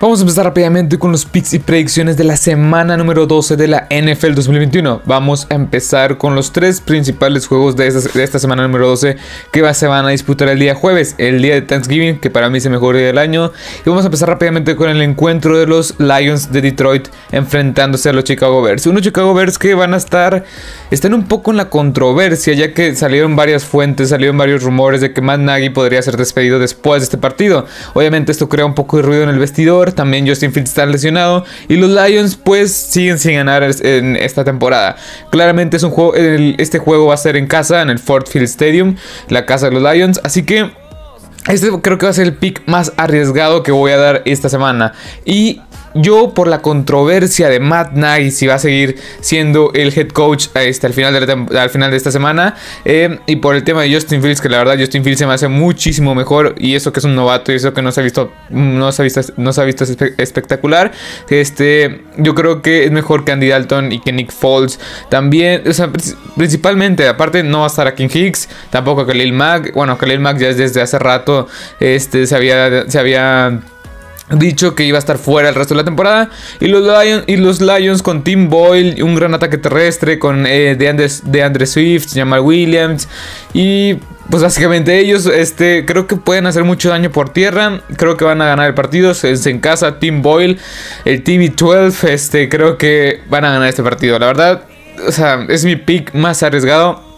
Vamos a empezar rápidamente con los picks y predicciones de la semana número 12 de la NFL 2021. Vamos a empezar con los tres principales juegos de esta, semana número 12 que se van a disputar el día jueves, el día de Thanksgiving, que para mí es el mejor día del año. Y vamos a empezar rápidamente con el encuentro de los Lions de Detroit enfrentándose a los Chicago Bears. Unos Chicago Bears que van a estar, están un poco en la controversia, ya que salieron varias fuentes, salieron varios rumores de que Matt Nagy podría ser despedido después de este partido. Obviamente esto crea un poco de ruido en el vestidor también Justin Fields está lesionado y los Lions pues siguen sin ganar en esta temporada. Claramente es un juego, este juego va a ser en casa, en el Ford Field Stadium, la casa de los Lions, así que este creo que va a ser el pick más arriesgado que voy a dar esta semana. Y yo por la controversia de Matt Nagy si va a seguir siendo el head coach este, al, final de al final de esta semana eh, y por el tema de Justin Fields que la verdad Justin Fields se me hace muchísimo mejor y eso que es un novato y eso que no se ha visto no se ha visto, no se ha visto espectacular este yo creo que es mejor que Andy Dalton y que Nick Foles también o sea, principalmente aparte no va a estar aquí en Hicks tampoco Khalil Mack bueno Khalil Mack ya desde hace rato este se había se había dicho que iba a estar fuera el resto de la temporada. Y los Lions, y los Lions con Tim Boyle, un gran ataque terrestre con eh, de, Andre, Swift, Jamal Williams. Y pues básicamente ellos este, creo que pueden hacer mucho daño por tierra. Creo que van a ganar el partido. Es en casa, Tim Boyle, el TV12. Este, creo que van a ganar este partido. La verdad, o sea, es mi pick más arriesgado.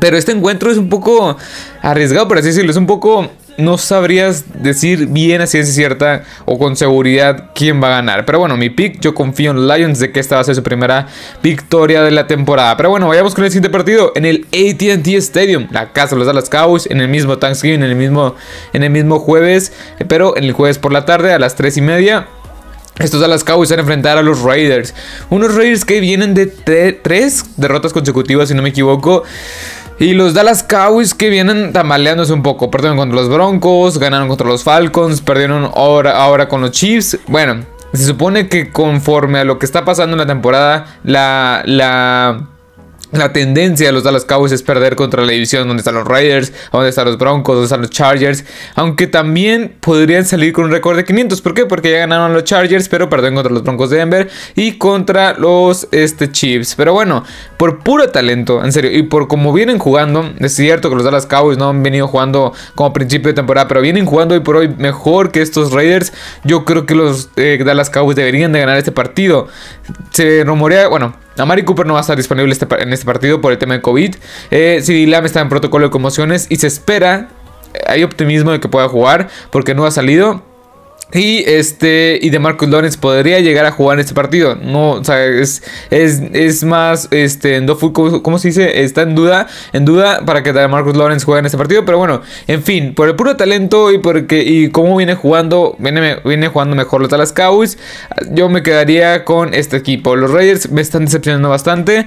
Pero este encuentro es un poco arriesgado, por así decirlo. Es un poco no sabrías decir bien a ciencia cierta o con seguridad quién va a ganar. Pero bueno, mi pick, yo confío en Lions de que esta va a ser su primera victoria de la temporada. Pero bueno, vayamos con el siguiente partido en el ATT Stadium, la casa de los Dallas Cowboys, en el mismo Thanksgiving, en el mismo, en el mismo jueves, pero en el jueves por la tarde a las 3 y media. Estos Dallas Cowboys van a enfrentar a los Raiders. Unos Raiders que vienen de tres derrotas consecutivas, si no me equivoco. Y los Dallas Cowboys que vienen tambaleándose un poco. Perdieron contra los Broncos, ganaron contra los Falcons, perdieron ahora, ahora con los Chiefs. Bueno, se supone que conforme a lo que está pasando en la temporada, la, la la tendencia de los Dallas Cowboys es perder contra la división donde están los Raiders, donde están los Broncos, donde están los Chargers. Aunque también podrían salir con un récord de 500. ¿Por qué? Porque ya ganaron los Chargers, pero perdieron contra los Broncos de Denver y contra los este, Chiefs. Pero bueno, por puro talento, en serio, y por cómo vienen jugando, es cierto que los Dallas Cowboys no han venido jugando como principio de temporada, pero vienen jugando hoy por hoy mejor que estos Raiders. Yo creo que los eh, Dallas Cowboys deberían de ganar este partido. Se rumorea, bueno Amari Cooper no va a estar disponible este en este partido por el tema de COVID. Eh, CD está en protocolo de conmociones y se espera, hay optimismo de que pueda jugar porque no ha salido. Y este. Y de Marcus Lawrence podría llegar a jugar en este partido. No, o sea, es, es, más. Este. ¿cómo, se dice? Está en duda. En duda para que de Marcus Lawrence juegue en este partido. Pero bueno, en fin, por el puro talento y porque. Y cómo viene jugando. Viene, viene jugando mejor los Dallas Cowboys. Yo me quedaría con este equipo. Los Raiders me están decepcionando bastante.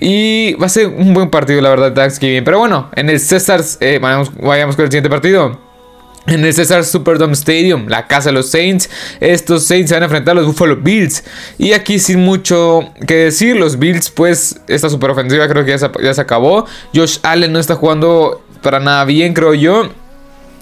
Y va a ser un buen partido, la verdad, Thanksgiving. Pero bueno, en el César. Eh, vayamos, vayamos con el siguiente partido. En el César Superdome Stadium, la casa de los Saints, estos Saints se van a enfrentar a los Buffalo Bills. Y aquí sin mucho que decir, los Bills, pues esta super ofensiva creo que ya se, ya se acabó. Josh Allen no está jugando para nada bien, creo yo.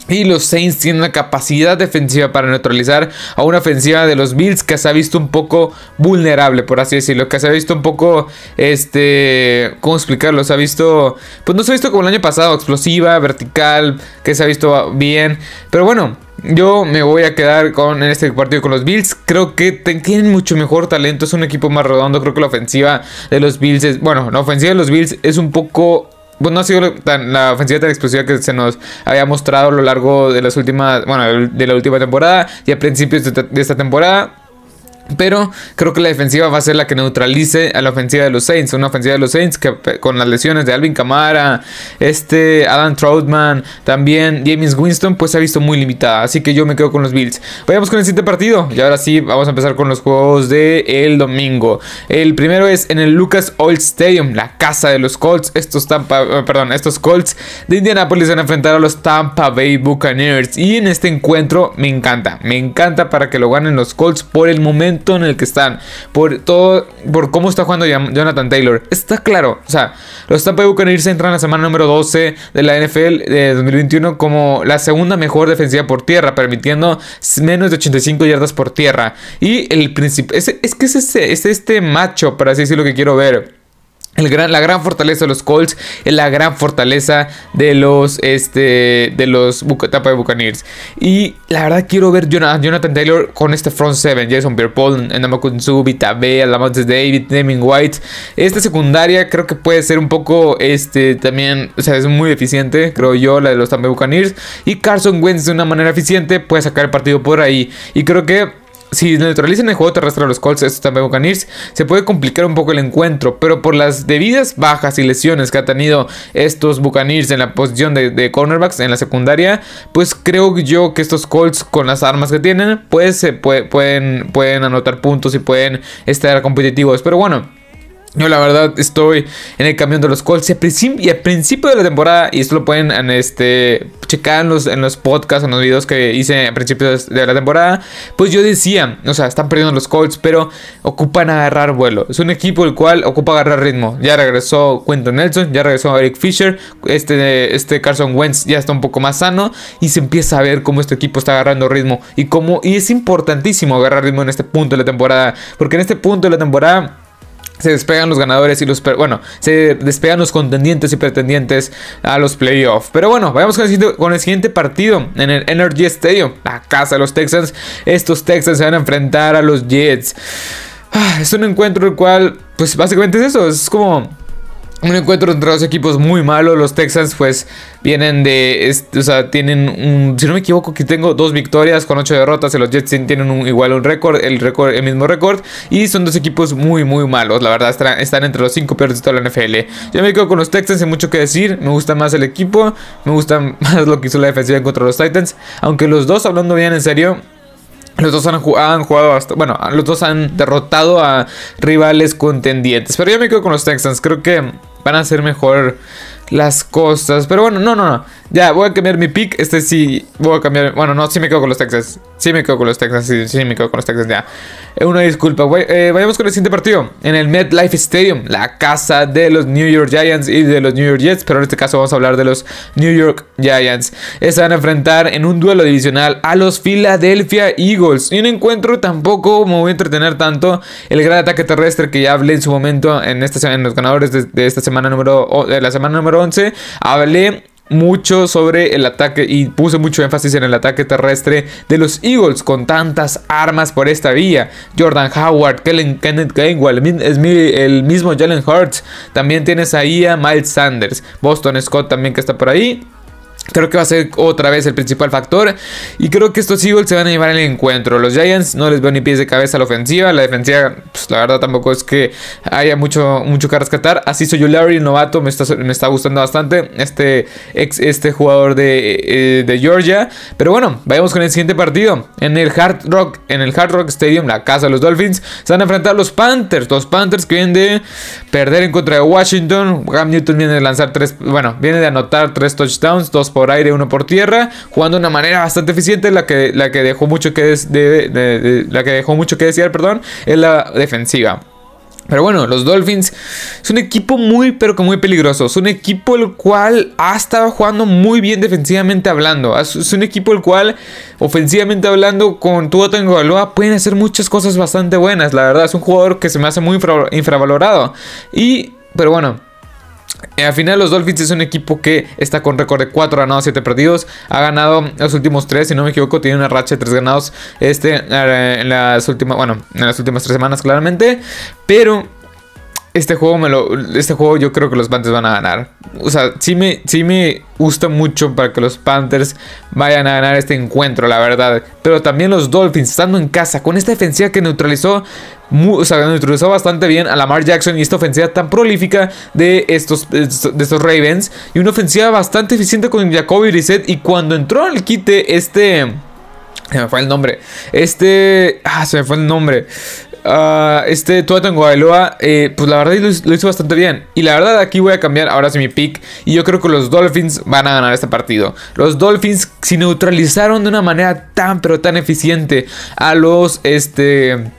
Y los Saints tienen una capacidad defensiva para neutralizar a una ofensiva de los Bills que se ha visto un poco vulnerable, por así decirlo. Que se ha visto un poco, este, ¿cómo explicarlo? Se ha visto, pues no se ha visto como el año pasado, explosiva, vertical, que se ha visto bien. Pero bueno, yo me voy a quedar con en este partido con los Bills. Creo que tienen mucho mejor talento. Es un equipo más redondo. Creo que la ofensiva de los Bills es. Bueno, la ofensiva de los Bills es un poco pues no ha sido tan, la ofensiva tan explosiva que se nos había mostrado a lo largo de las últimas, bueno, de la última temporada y a principios de esta temporada. Pero creo que la defensiva va a ser la que neutralice a la ofensiva de los Saints. Una ofensiva de los Saints que con las lesiones de Alvin Kamara, este Adam Troutman, también James Winston, pues se ha visto muy limitada. Así que yo me quedo con los Bills. Vayamos con el siguiente partido. Y ahora sí, vamos a empezar con los juegos de el domingo. El primero es en el Lucas Oil Stadium, la casa de los Colts. Estos Tampa, eh, perdón, estos Colts de Indianapolis van a enfrentar a los Tampa Bay Buccaneers. Y en este encuentro me encanta. Me encanta para que lo ganen los Colts por el momento momento en el que están, por todo, por cómo está jugando Jonathan Taylor. Está claro, o sea, los Tampa Bay Buccaneers entran a la semana número 12 de la NFL de 2021 como la segunda mejor defensiva por tierra, permitiendo menos de 85 yardas por tierra. Y el principio, es, es que es este, es este macho, para así decirlo, que quiero ver la gran fortaleza de los Colts es la gran fortaleza de los este de los Tampa de Buccaneers. Y la verdad quiero ver Jonathan, Taylor con este front seven, Jason Pierre-Paul, Namakunsu, Vita B, Alamontes David, Deming White. Esta secundaria creo que puede ser un poco este también, o sea, es muy eficiente, creo yo, la de los Tampa Buccaneers y Carson Wentz de una manera eficiente puede sacar el partido por ahí. Y creo que si neutralizan el juego terrestre a los Colts, estos también Buccaneers, se puede complicar un poco el encuentro, pero por las debidas bajas y lesiones que ha tenido estos Buccaneers en la posición de, cornerbacks en la secundaria, pues creo yo que estos Colts con las armas que tienen, pues se pueden, pueden anotar puntos y pueden estar competitivos. Pero bueno, yo la verdad estoy en el camión de los Colts y al, principio de la temporada, y esto lo pueden en este, checar en los, podcasts, en los videos que hice a principios de la temporada, pues yo decía, o sea, están perdiendo los Colts, pero ocupan agarrar vuelo. Es un equipo el cual ocupa agarrar ritmo. Ya regresó Quentin Nelson, ya regresó Eric Fisher, este, este Carson Wentz ya está un poco más sano y se empieza a ver cómo este equipo está agarrando ritmo y cómo, y es importantísimo agarrar ritmo en este punto de la temporada, porque en este punto de la temporada se despegan los ganadores y los... Bueno, se despegan los contendientes y pretendientes a los playoffs. Pero bueno, vayamos con el, siguiente, con el siguiente partido en el Energy Stadium, la casa de los Texans. Estos Texans se van a enfrentar a los Jets. Ah, es un encuentro el cual, pues básicamente es eso, es como un encuentro entre dos equipos muy malos. Los Texans, pues, vienen de. o sea, tienen un. Si no me equivoco, aquí tengo dos victorias con ocho derrotas. Y los Jets tienen igual un récord, el el mismo récord. Y son dos equipos muy, muy malos. La verdad, están, entre los cinco peores de toda la NFL. Yo me quedo con los Texans, hay mucho que decir. Me gusta más el equipo. Me gusta más lo que hizo la defensiva contra los Titans. Aunque los dos, hablando bien en serio, los dos han, jugado hasta, bueno, los dos han derrotado a rivales contendientes. Pero yo me quedo con los Texans. Creo que van a ser mejor las cosas. Pero bueno, no, no, no. Ya, voy a cambiar mi pick. Este sí, voy a cambiar. Bueno, no, sí me quedo con los Texas. Sí me quedo con los Texas. Sí, sí me quedo con los Texas ya. Eh, una disculpa. Eh, vayamos con el siguiente partido. En el MetLife Stadium. La casa de los New York Giants y de los New York Jets. Pero en este caso vamos a hablar de los New York Giants. Se van a enfrentar en un duelo divisional a los Philadelphia Eagles. Y un encuentro tampoco me voy a entretener tanto. El gran ataque terrestre que ya hablé en su momento en, esta, en los ganadores de, de esta semana número. De la semana número 11. Hablé mucho sobre el ataque y puse mucho énfasis en el ataque terrestre de los Eagles con tantas armas por esta vía. Jordan Howard, Kenneth Gainwell, el mismo Jalen Hurts. También tienes ahí a Miles Sanders, Boston Scott también que está por ahí. Creo que va a ser otra vez el principal factor. Y creo que estos Eagles se van a llevar el encuentro. Los Giants no les veo ni pies de cabeza a la ofensiva. La defensiva, pues la verdad tampoco es que haya mucho, mucho que rescatar. Así soy yo, Larry, novato, me está, me está gustando bastante. Este, ex, este jugador de, eh, de, Georgia. Pero bueno, vayamos con el siguiente partido. En el Hard Rock, en el Hard Rock Stadium, la casa de los Dolphins, se van a enfrentar los Panthers. Los Panthers que vienen de perder en contra de Washington. Cam Newton viene de lanzar tres, bueno, viene de anotar tres touchdowns, dos por aire, uno por tierra, jugando de una manera bastante eficiente, la que, la que dejó mucho que la que dejó mucho que desear, perdón, es la defensiva. Pero bueno, los Dolphins es un equipo muy, pero que muy peligroso. Es un equipo el cual ha estado jugando muy bien defensivamente hablando. Es un equipo el cual, ofensivamente hablando, con Tua Tagovailoa pueden hacer muchas cosas bastante buenas. La verdad, es un jugador que se me hace muy infravalorado. Y, pero bueno, al final los Dolphins es un equipo que está con récord de 4 ganados, 7 perdidos. Ha ganado los últimos 3, si no me equivoco, tiene una racha de 3 ganados este, eh, en las últimas, bueno, en las últimas 3 semanas claramente. Pero este juego me lo. Este juego yo creo que los Panthers van a ganar. O sea, sí me, sí me gusta mucho para que los Panthers vayan a ganar este encuentro, la verdad. Pero también los Dolphins, estando en casa, con esta defensiva que neutralizó. o sea, neutralizó bastante bien a Lamar Jackson y esta ofensiva tan prolífica de estos, de estos Ravens. Y una ofensiva bastante eficiente con Jacoby Reset. Y cuando entró al quite, este. Se me fue el nombre. Este. Ah, se me fue el nombre. Uh, este Tua Guayloa, eh, pues la verdad lo, hizo bastante bien. Y la verdad aquí voy a cambiar ahora sí mi pick. Y yo creo que los Dolphins van a ganar este partido. Los Dolphins si neutralizaron de una manera tan pero tan eficiente a los este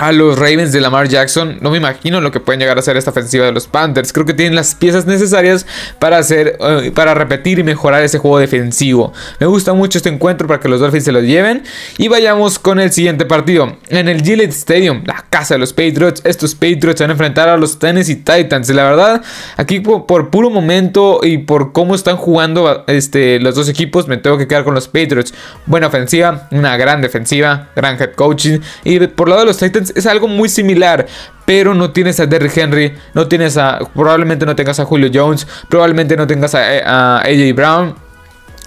a los Ravens de Lamar Jackson. No me imagino lo que pueden llegar a hacer esta ofensiva de los Panthers. Creo que tienen las piezas necesarias para hacer, eh, para repetir y mejorar ese juego defensivo. Me gusta mucho este encuentro para que los Dolphins se lo lleven. Y vayamos con el siguiente partido. En el Gillette Stadium, la casa de los Patriots. Estos Patriots se van a enfrentar a los Tennessee Titans. Y la verdad, aquí por, puro momento y por cómo están jugando este, los dos equipos, me tengo que quedar con los Patriots. Buena ofensiva, una gran defensiva, gran head coaching. Y por lado de los Titans es algo muy similar, pero no tienes a Derrick Henry, no tienes a, probablemente no tengas a Julio Jones, probablemente no tengas a, a AJ Brown.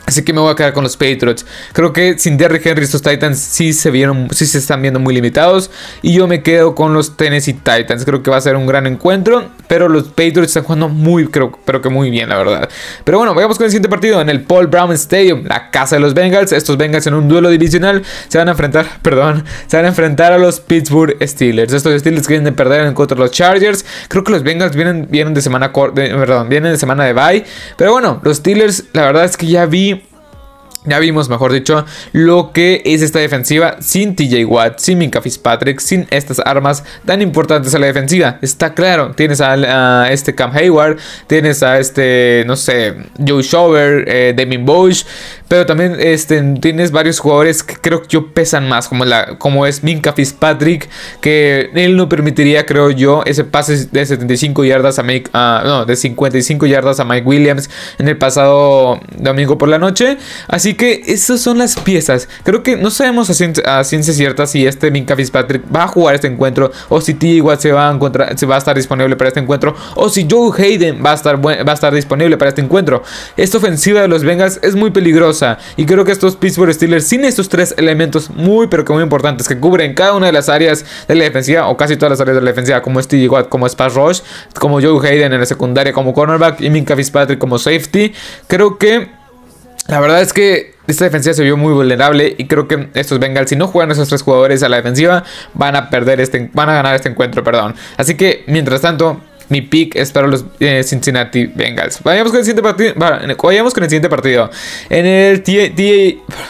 Así que me voy a quedar con los Patriots. Creo que sin Derrick Henry estos Titans sí se vieron, sí se están viendo muy limitados. Y yo me quedo con los Tennessee Titans. Creo que va a ser un gran encuentro. Pero los Patriots están jugando muy, creo, pero que muy bien, la verdad. Pero bueno, vayamos con el siguiente partido. En el Paul Brown Stadium, la casa de los Bengals. Estos Bengals en un duelo divisional se van a enfrentar, perdón, se van a enfrentar a los Pittsburgh Steelers. Estos Steelers quieren de perder en contra de los Chargers. Creo que los Bengals vienen, vienen de semana, perdón, vienen de semana de bye. Pero bueno, los Steelers, la verdad es que ya vi ya vimos, mejor dicho, lo que es esta defensiva sin TJ Watt, sin Minka Fitzpatrick, sin estas armas tan importantes a la defensiva. Está claro, tienes a, este Cam Hayward, tienes a este, no sé, Joe Shover, eh, Bosch, pero también este, tienes varios jugadores que creo que yo pesan más, como, la, como es Minka Fitzpatrick, que él no permitiría, creo yo, ese pase de 75 yardas a Mike, no, de 55 yardas a Mike Williams en el pasado domingo por la noche. Así que esas son las piezas. Creo que no sabemos a, ciencia, cierta si este Minka Fitzpatrick va a jugar este encuentro o si T. se va, a encontrar, se va a estar disponible para este encuentro o si Joe Hayden va a, estar, va a estar disponible para este encuentro. Esta ofensiva de los Bengals es muy peligrosa y creo que estos Pittsburgh Steelers sin estos tres elementos muy pero que muy importantes que cubren cada una de las áreas de la defensiva o casi todas las áreas de la defensiva como es T. Watt, como es Rush, como Joe Hayden en la secundaria como cornerback y Minka Fitzpatrick como safety. Creo que la verdad es que esta defensiva se vio muy vulnerable y creo que estos Bengals, si no juegan esos tres jugadores a la defensiva, van a perder este, van a ganar este encuentro, perdón. Así que, mientras tanto, mi pick es para los eh, Cincinnati Bengals. Vayamos con el siguiente partido. Vayamos con el siguiente partido. En el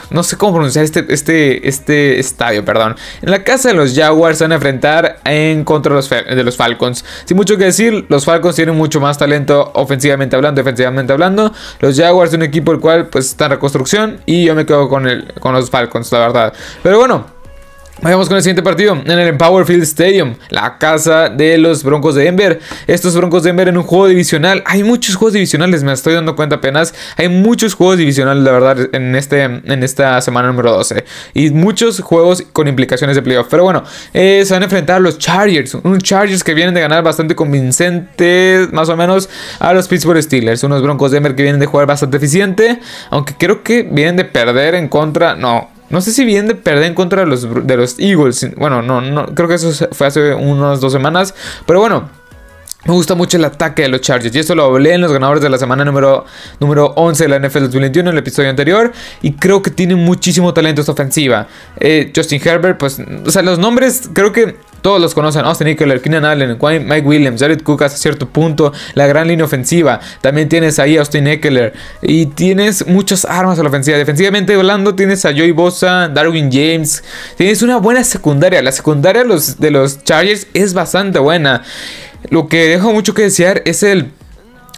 no sé cómo pronunciar este, este, este estadio, perdón. En la casa de los Jaguars se van a enfrentar en contra de los, Falcons. Sin mucho que decir, los Falcons tienen mucho más talento ofensivamente hablando, defensivamente hablando. Los Jaguars son un equipo el cual pues está en reconstrucción y yo me quedo con, el, con los Falcons, la verdad. Pero bueno, Vamos con el siguiente partido en el Empower Field Stadium, la casa de los Broncos de Denver. Estos Broncos de Denver en un juego divisional. Hay muchos juegos divisionales, me estoy dando cuenta apenas. Hay muchos juegos divisionales, la verdad, en, este, en esta semana número 12. Y muchos juegos con implicaciones de playoff. Pero bueno, eh, se van a enfrentar a los Chargers. Unos Chargers que vienen de ganar bastante convincente, más o menos, a los Pittsburgh Steelers. Unos Broncos de Denver que vienen de jugar bastante eficiente. Aunque creo que vienen de perder en contra. No, no sé si bien de perder en contra de los, de los Eagles. Bueno, no, no, creo que eso fue hace unas dos semanas. Pero bueno, me gusta mucho el ataque de los Chargers. Y esto lo hablé en los ganadores de la semana número, número 11 de la NFL 2021, en el episodio anterior. Y creo que tiene muchísimo talento esta ofensiva. Eh, Justin Herbert, pues, o sea, los nombres creo que todos los conocen. Austin Eckler, Keenan Allen, Mike Williams, Jared Cook hasta cierto punto. La gran línea ofensiva. También tienes ahí a Austin Eckler. Y tienes muchas armas a la ofensiva. Defensivamente hablando, tienes a Joey Bosa, Darwin James. Tienes una buena secundaria. La secundaria de los Chargers es bastante buena. Lo que deja mucho que desear es el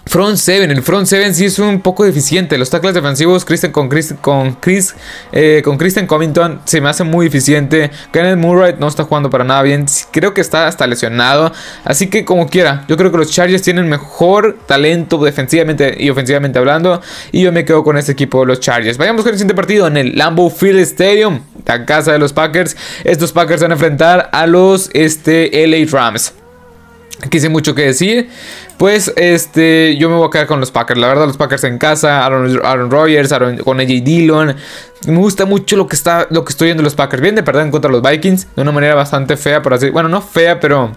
Front 7, el Front 7 sí es un poco deficiente. Los tackles defensivos Christian, con Chris, con, Chris, eh, con Christian Covington se me hace muy eficiente. Kenneth Murray no está jugando para nada bien. Creo que está hasta lesionado. Así que como quiera, yo creo que los Chargers tienen mejor talento defensivamente y ofensivamente hablando. Y yo me quedo con este equipo, los Chargers. Vayamos con el siguiente partido en el Lambeau Field Stadium, la casa de los Packers. Estos Packers van a enfrentar a los este, LA Rams. Aquí mucho que decir. Pues este, yo me voy a quedar con los Packers. La verdad, los Packers en casa, Aaron, Aaron Rodgers, con AJ Dillon. Me gusta mucho lo que está, lo que estoy viendo los Packers. Vienen de perder contra los Vikings de una manera bastante fea, por así. Bueno, no fea, pero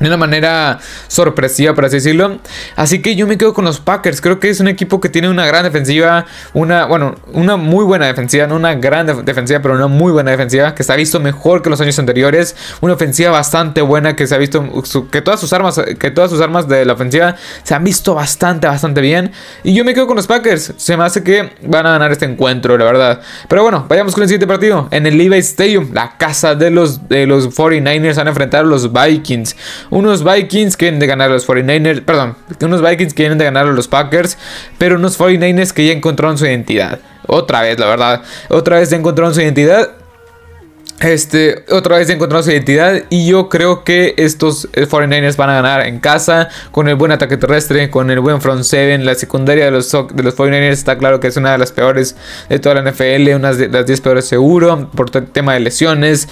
de una manera sorpresiva, por así decirlo. Así que yo me quedo con los Packers. Creo que es un equipo que tiene una gran defensiva, una, bueno, una muy buena defensiva, no una gran defensiva, pero una muy buena defensiva que se ha visto mejor que los años anteriores. Una ofensiva bastante buena que se ha visto que todas sus armas, que todas sus armas de la ofensiva se han visto bastante, bastante bien. Y yo me quedo con los Packers. Se me hace que van a ganar este encuentro, la verdad. Pero bueno, vayamos con el siguiente partido. En el Levi Stadium, la casa de los, de los 49ers van a enfrentar a los Vikings unos Vikings que vienen de ganar los 49ers, perdón, unos Vikings que vienen de ganar a los Packers, pero unos 49ers que ya encontraron su identidad. Otra vez, la verdad, otra vez ya encontraron su identidad. Este, otra vez encontraron su identidad y yo creo que estos 49ers van a ganar en casa con el buen ataque terrestre, con el buen front seven. La secundaria de los, de los 49ers está claro que es una de las peores de toda la NFL, una de las 10 peores seguro por tema de lesiones.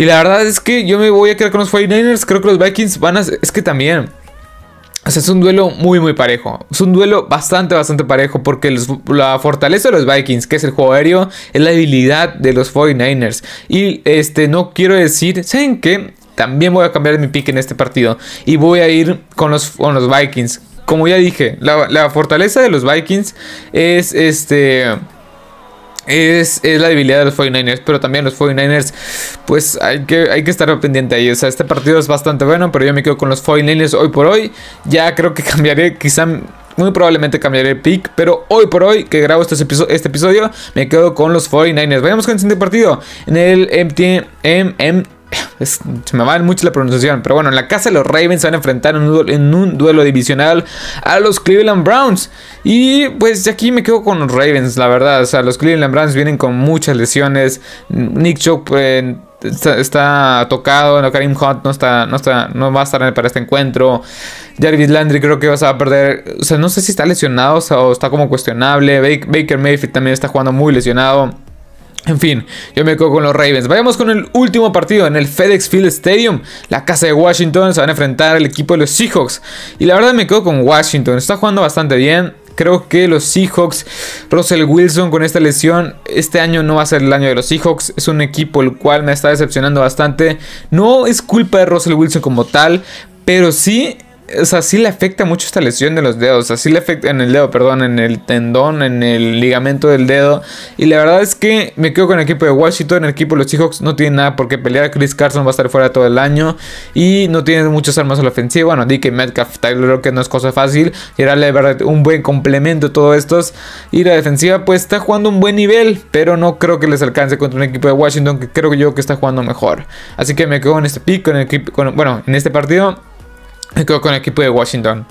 Y la verdad es que yo me voy a quedar con los 49ers. Creo que los Vikings van a... Es que también... O sea, es un duelo muy, muy parejo. Es un duelo bastante, bastante parejo. Porque la fortaleza de los Vikings, que es el juego aéreo, es la habilidad de los 49ers. Y este, no quiero decir, ¿saben qué? También voy a cambiar mi pick en este partido. Y voy a ir con los, con los Vikings. Como ya dije, la fortaleza de los Vikings es este es, la debilidad de los 49ers, pero también los 49ers, pues hay que, hay que estar pendiente ahí. O sea, este partido es bastante bueno, pero yo me quedo con los 49ers hoy por hoy. Ya creo que cambiaré, quizá muy probablemente cambiaré el pick, pero hoy por hoy que grabo este, episodio, este episodio me quedo con los 49ers. Vayamos con el siguiente partido. En el Se me va mucho la pronunciación. Pero bueno, en la casa de los Ravens se van a enfrentar en un, duelo, divisional a los Cleveland Browns. Y pues aquí me quedo con los Ravens, la verdad. O sea, los Cleveland Browns vienen con muchas lesiones. Nick Chubb eh, está, tocado. No, Karim Hunt no, está, no, está, no va a estar para este encuentro. Jarvis Landry creo que va a perder. O sea, no sé si está lesionado o está como cuestionable. Baker Mayfield también está jugando muy lesionado. En fin, yo me quedo con los Ravens. Vayamos con el último partido en el FedEx Field Stadium. La casa de Washington se van a enfrentar al equipo de los Seahawks. Y la verdad me quedo con Washington. Está jugando bastante bien. Creo que los Seahawks, Russell Wilson con esta lesión, este año no va a ser el año de los Seahawks. Es un equipo el cual me está decepcionando bastante. No es culpa de Russell Wilson como tal, pero sí o sea, sí le afecta mucho esta lesión de los dedos. O sea, sí le afecta en el dedo, perdón, en el tendón, en el ligamento del dedo. Y la verdad es que me quedo con el equipo de Washington. El equipo de los Seahawks no tiene nada por qué pelear. Chris Carson va a estar fuera todo el año. Y no tiene muchas armas a la ofensiva. Bueno, DK Metcalf, Tyler que no es cosa fácil. Y era un buen complemento a todos estos. Y la defensiva, pues está jugando un buen nivel. Pero no creo que les alcance contra un equipo de Washington que creo yo que está jugando mejor. Así que me quedo en este pick, con el equipo, bueno, en este partido me quedo con el equipo de Washington.